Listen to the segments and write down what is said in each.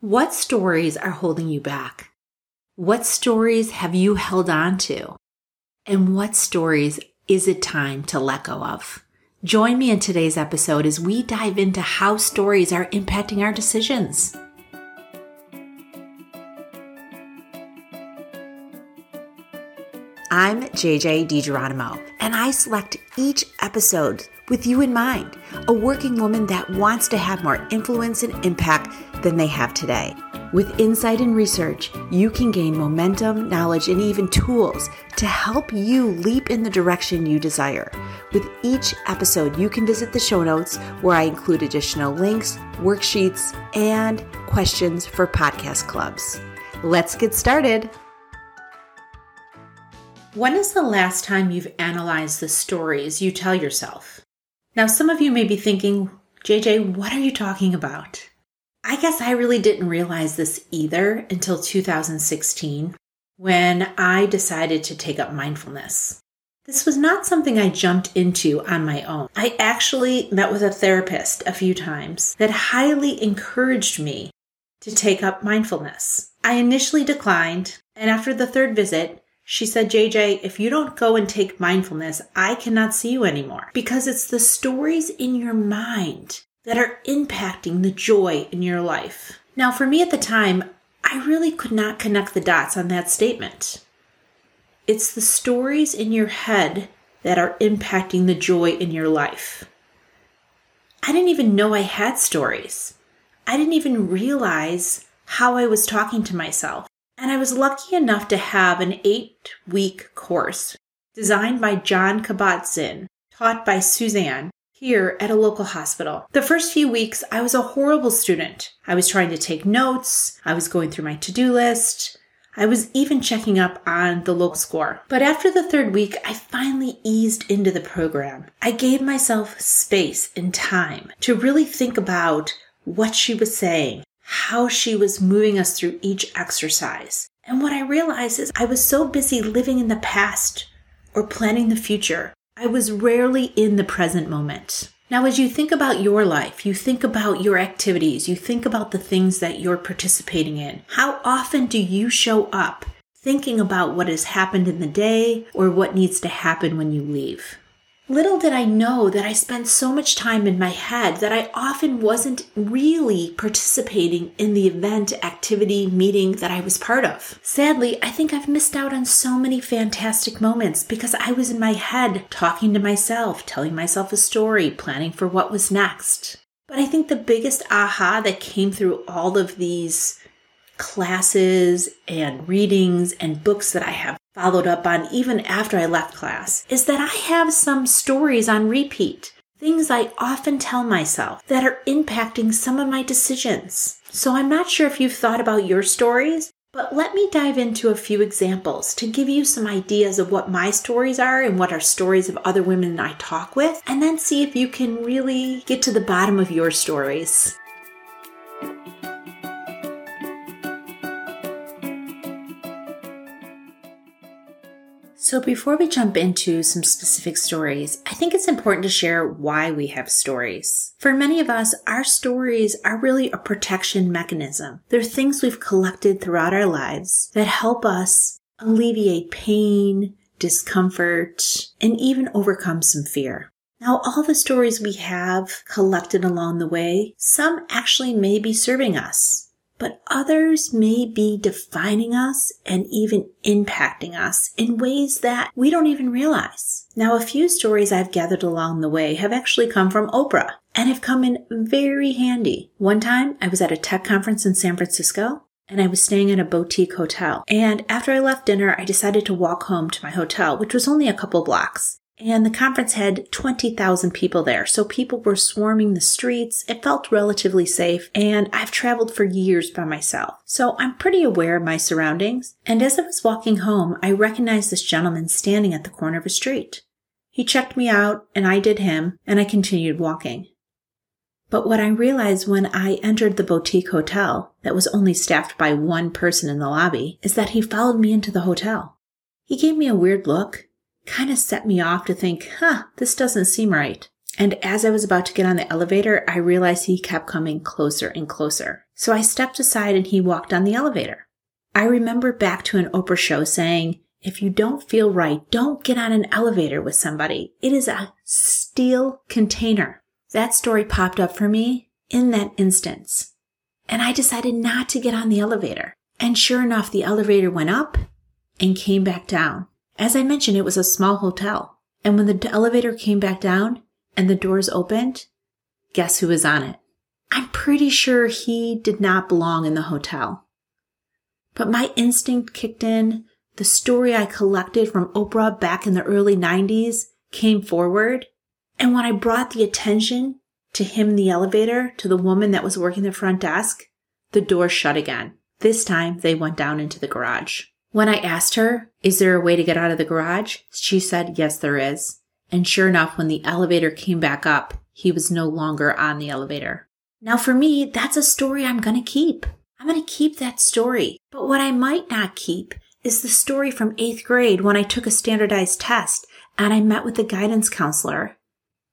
What stories are holding you back? What stories have you held on to? And what stories is it time to let go of? Join me in today's episode as we dive into how stories are impacting our decisions. I'm JJ DiGeronimo, and I select each episode with you in mind, a working woman that wants to have more influence and impact than they have today. With insight and research, you can gain momentum, knowledge, and even tools to help you leap in the direction you desire. With each episode, you can visit the show notes where I include additional links, worksheets, and questions for podcast clubs. Let's get started. When is the last time you've analyzed the stories you tell yourself? Now, some of you may be thinking, JJ, what are you talking about? I guess I really didn't realize this either until 2016 when I decided to take up mindfulness. This was not something I jumped into on my own. I actually met with a therapist a few times that highly encouraged me to take up mindfulness. I initially declined, and after the third visit, she said, JJ, if you don't go and take mindfulness, I cannot see you anymore because it's the stories in your mind that are impacting the joy in your life. Now, for me at the time, I really could not connect the dots on that statement. It's the stories in your head that are impacting the joy in your life. I didn't even know I had stories. I didn't even realize how I was talking to myself. And I was lucky enough to have an eight week course designed by Jon Kabat-Zinn, taught by Suzanne, here at a local hospital. The first few weeks, I was a horrible student. I was trying to take notes, I was going through my to do list. I was even checking up on the local score. But after the third week, I finally eased into the program. I gave myself space and time to really think about what she was saying, how she was moving us through each exercise. And what I realized is I was so busy living in the past or planning the future, I was rarely in the present moment. Now, as you think about your life, you think about your activities, you think about the things that you're participating in, how often do you show up thinking about what has happened in the day or what needs to happen when you leave? Little did I know that I spent so much time in my head that I often wasn't really participating in the event, activity, meeting that I was part of. Sadly, I think I've missed out on so many fantastic moments because I was in my head talking to myself, telling myself a story, planning for what was next. But I think the biggest aha that came through all of these classes and readings and books that I have followed up on even after I left class is that I have some stories on repeat. Things I often tell myself that are impacting some of my decisions. So I'm not sure if you've thought about your stories, but let me dive into a few examples to give you some ideas of what my stories are and what are stories of other women I talk with, and then see if you can really get to the bottom of your stories. So, before we jump into some specific stories, I think it's important to share why we have stories. For many of us, our stories are really a protection mechanism. They're things we've collected throughout our lives that help us alleviate pain, discomfort, and even overcome some fear. Now, all the stories we have collected along the way, some actually may be serving us but others may be defining us and even impacting us in ways that we don't even realize. Now, a few stories I've gathered along the way have actually come from Oprah and have come in very handy. One time I was at a tech conference in San Francisco and I was staying at a boutique hotel. And after I left dinner, I decided to walk home to my hotel, which was only a couple blocks. And the conference had 20,000 people there, so people were swarming the streets. It felt relatively safe, and I've traveled for years by myself, so I'm pretty aware of my surroundings. And as I was walking home, I recognized this gentleman standing at the corner of a street. He checked me out, and I did him, and I continued walking. But what I realized when I entered the boutique hotel that was only staffed by one person in the lobby is that he followed me into the hotel. He gave me a weird look kind of set me off to think, huh, this doesn't seem right. And as I was about to get on the elevator, I realized he kept coming closer and closer. So I stepped aside and he walked on the elevator. I remember back to an Oprah show saying, if you don't feel right, don't get on an elevator with somebody. It is a steel container. That story popped up for me in that instance. And I decided not to get on the elevator. And sure enough, the elevator went up and came back down. As I mentioned, it was a small hotel. And when the elevator came back down and the doors opened, guess who was on it? I'm pretty sure he did not belong in the hotel. But my instinct kicked in. The story I collected from Oprah back in the early 90s came forward. And when I brought the attention to him in the elevator to the woman that was working the front desk, the door shut again. This time they went down into the garage. When I asked her, Is there a way to get out of the garage? She said, Yes, there is. And sure enough, when the elevator came back up, he was no longer on the elevator. Now, for me, that's a story I'm going to keep. I'm going to keep that story. But what I might not keep is the story from eighth grade when I took a standardized test and I met with the guidance counselor.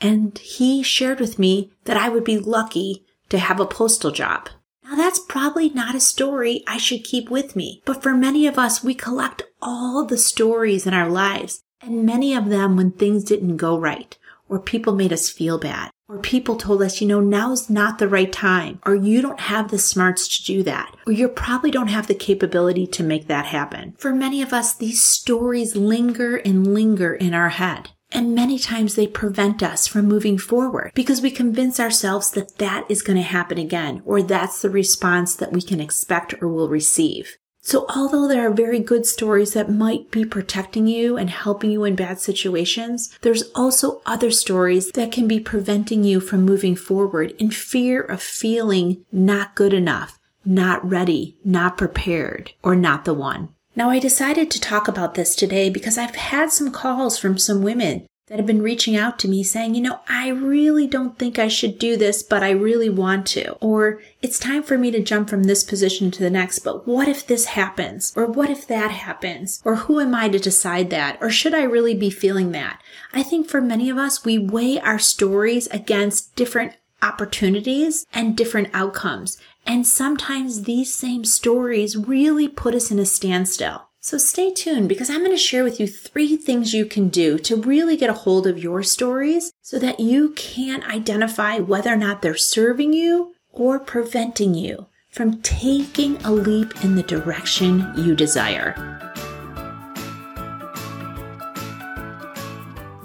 And he shared with me that I would be lucky to have a postal job. Now that's probably not a story I should keep with me, but for many of us, we collect all the stories in our lives, and many of them when things didn't go right, or people made us feel bad, or people told us, you know, now's not the right time, or you don't have the smarts to do that, or you probably don't have the capability to make that happen. For many of us, these stories linger and linger in our head. And many times they prevent us from moving forward because we convince ourselves that that is going to happen again or that's the response that we can expect or will receive. So although there are very good stories that might be protecting you and helping you in bad situations, there's also other stories that can be preventing you from moving forward in fear of feeling not good enough, not ready, not prepared, or not the one. Now, I decided to talk about this today because I've had some calls from some women that have been reaching out to me saying, you know, I really don't think I should do this, but I really want to. Or it's time for me to jump from this position to the next, but what if this happens? Or what if that happens? Or who am I to decide that? Or should I really be feeling that? I think for many of us, we weigh our stories against different opportunities and different outcomes. And sometimes these same stories really put us in a standstill. So stay tuned because I'm going to share with you three things you can do to really get a hold of your stories so that you can identify whether or not they're serving you or preventing you from taking a leap in the direction you desire.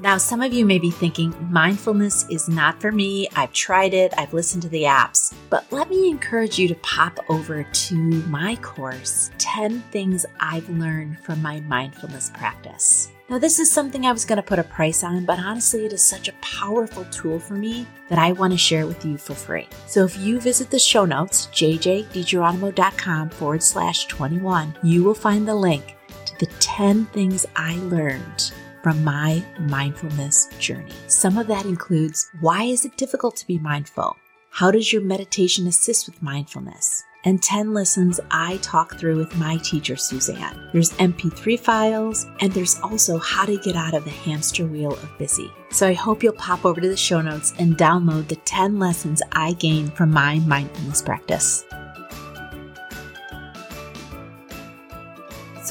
Now, some of you may be thinking, mindfulness is not for me. I've tried it, I've listened to the apps. But let me encourage you to pop over to my course 10 Things I've Learned from My Mindfulness Practice. Now, this is something I was going to put a price on, but honestly, it is such a powerful tool for me that I want to share with you for free. So if you visit the show notes, jjdigeronimo.com forward slash 21, you will find the link to the 10 things I learned from my mindfulness journey. Some of that includes why is it difficult to be mindful? How does your meditation assist with mindfulness? And 10 lessons I talk through with my teacher, Suzanne. There's MP3 files, and there's also how to get out of the hamster wheel of busy. So I hope you'll pop over to the show notes and download the 10 lessons I gained from my mindfulness practice.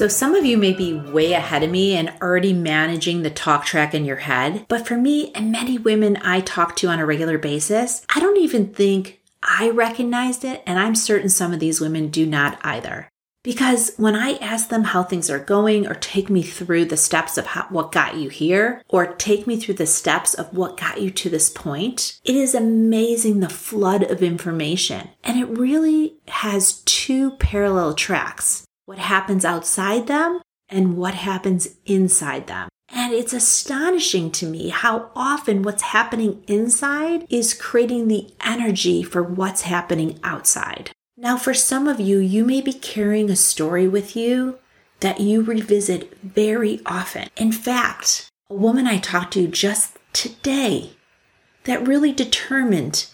So, some of you may be way ahead of me and already managing the talk track in your head. But for me and many women I talk to on a regular basis, I don't even think I recognized it. And I'm certain some of these women do not either. Because when I ask them how things are going, or take me through the steps of how, what got you here, or take me through the steps of what got you to this point, it is amazing the flood of information. And it really has two parallel tracks what happens outside them and what happens inside them. And it's astonishing to me how often what's happening inside is creating the energy for what's happening outside. Now, for some of you, you may be carrying a story with you that you revisit very often. In fact, a woman I talked to just today that really determined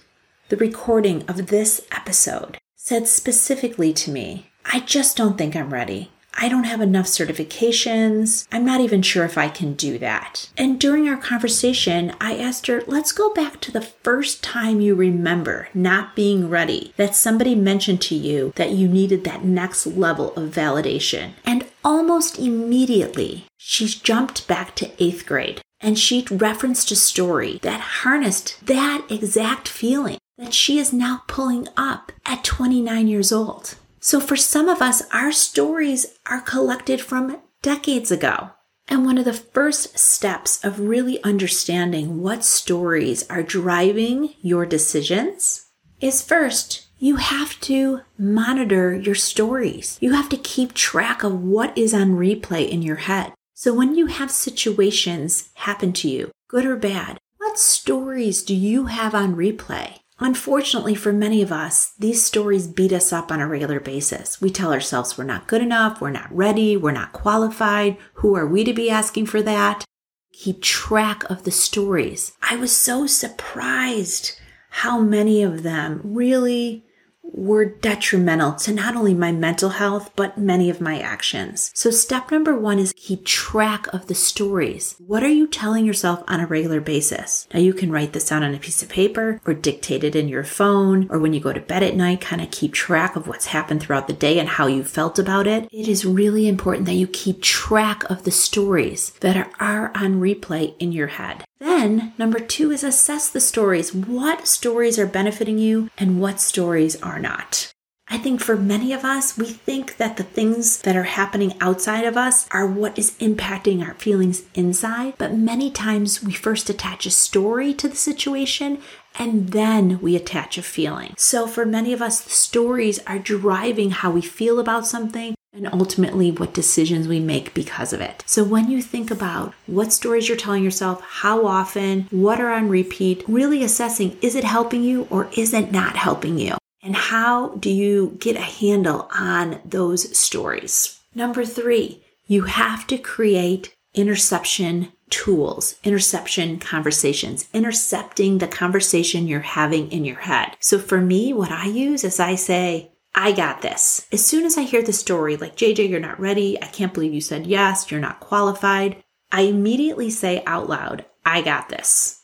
the recording of this episode said specifically to me, I just don't think I'm ready. I don't have enough certifications. I'm not even sure if I can do that. And during our conversation, I asked her, let's go back to the first time you remember not being ready, that somebody mentioned to you that you needed that next level of validation. And almost immediately, she jumped back to eighth grade and she referenced a story that harnessed that exact feeling that she is now pulling up at 29 years old. So for some of us, our stories are collected from decades ago. And one of the first steps of really understanding what stories are driving your decisions is first, you have to monitor your stories. You have to keep track of what is on replay in your head. So when you have situations happen to you, good or bad, what stories do you have on replay? Unfortunately, for many of us, these stories beat us up on a regular basis. We tell ourselves we're not good enough, we're not ready, we're not qualified. Who are we to be asking for that? Keep track of the stories. I was so surprised how many of them really were detrimental to not only my mental health, but many of my actions. So step number one is keep track of the stories. What are you telling yourself on a regular basis? Now you can write this down on a piece of paper or dictate it in your phone or when you go to bed at night, kind of keep track of what's happened throughout the day and how you felt about it. It is really important that you keep track of the stories that are, on replay in your head. Then, number two is assess the stories. What stories are benefiting you and what stories are not? I think for many of us, we think that the things that are happening outside of us are what is impacting our feelings inside. But many times we first attach a story to the situation and then we attach a feeling. So for many of us, the stories are driving how we feel about something and ultimately what decisions we make because of it. So when you think about what stories you're telling yourself, how often, what are on repeat, really assessing is it helping you or is it not helping you? And how do you get a handle on those stories? Number three, you have to create interception tools, interception conversations, intercepting the conversation you're having in your head. So for me, what I use is I say, I got this. As soon as I hear the story, like, JJ, you're not ready. I can't believe you said yes. You're not qualified. I immediately say out loud, I got this.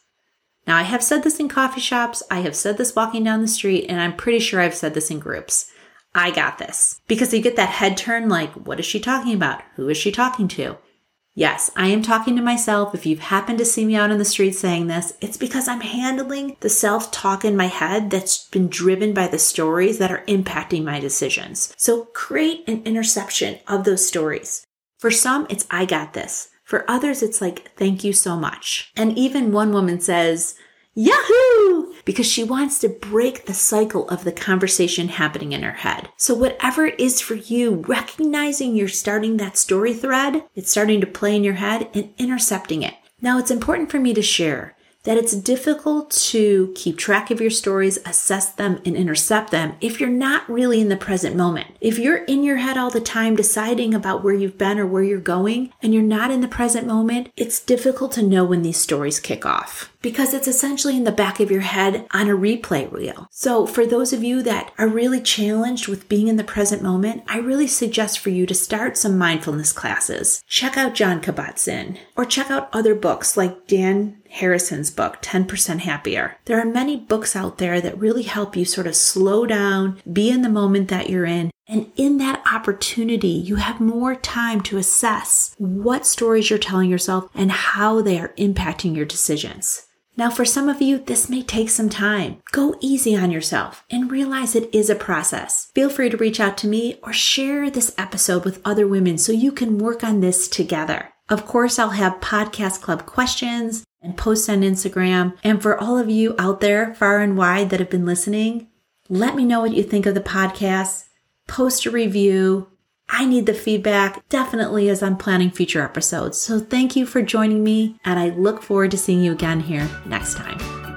Now, I have said this in coffee shops. I have said this walking down the street, and I'm pretty sure I've said this in groups. I got this. Because you get that head turn like, what is she talking about? Who is she talking to? Yes, I am talking to myself. If you've happened to see me out in the street saying this, it's because I'm handling the self talk in my head that's been driven by the stories that are impacting my decisions. So create an interception of those stories. For some, it's I got this. For others, it's like, thank you so much. And even one woman says, Yahoo! Because she wants to break the cycle of the conversation happening in her head. So, whatever it is for you, recognizing you're starting that story thread, it's starting to play in your head and intercepting it. Now, it's important for me to share that it's difficult to keep track of your stories, assess them, and intercept them if you're not really in the present moment. If you're in your head all the time deciding about where you've been or where you're going, and you're not in the present moment, it's difficult to know when these stories kick off because it's essentially in the back of your head on a replay reel. So, for those of you that are really challenged with being in the present moment, I really suggest for you to start some mindfulness classes. Check out Jon Kabat-Zinn or check out other books like Dan Harrison's book, 10% Happier. There are many books out there that really help you sort of slow down, be in the moment that you're in, and in that opportunity, you have more time to assess what stories you're telling yourself and how they are impacting your decisions. Now, for some of you, this may take some time. Go easy on yourself and realize it is a process. Feel free to reach out to me or share this episode with other women so you can work on this together. Of course, I'll have podcast club questions and posts on Instagram. And for all of you out there far and wide that have been listening, let me know what you think of the podcast. Post a review, I need the feedback definitely as I'm planning future episodes. So thank you for joining me, and I look forward to seeing you again here next time.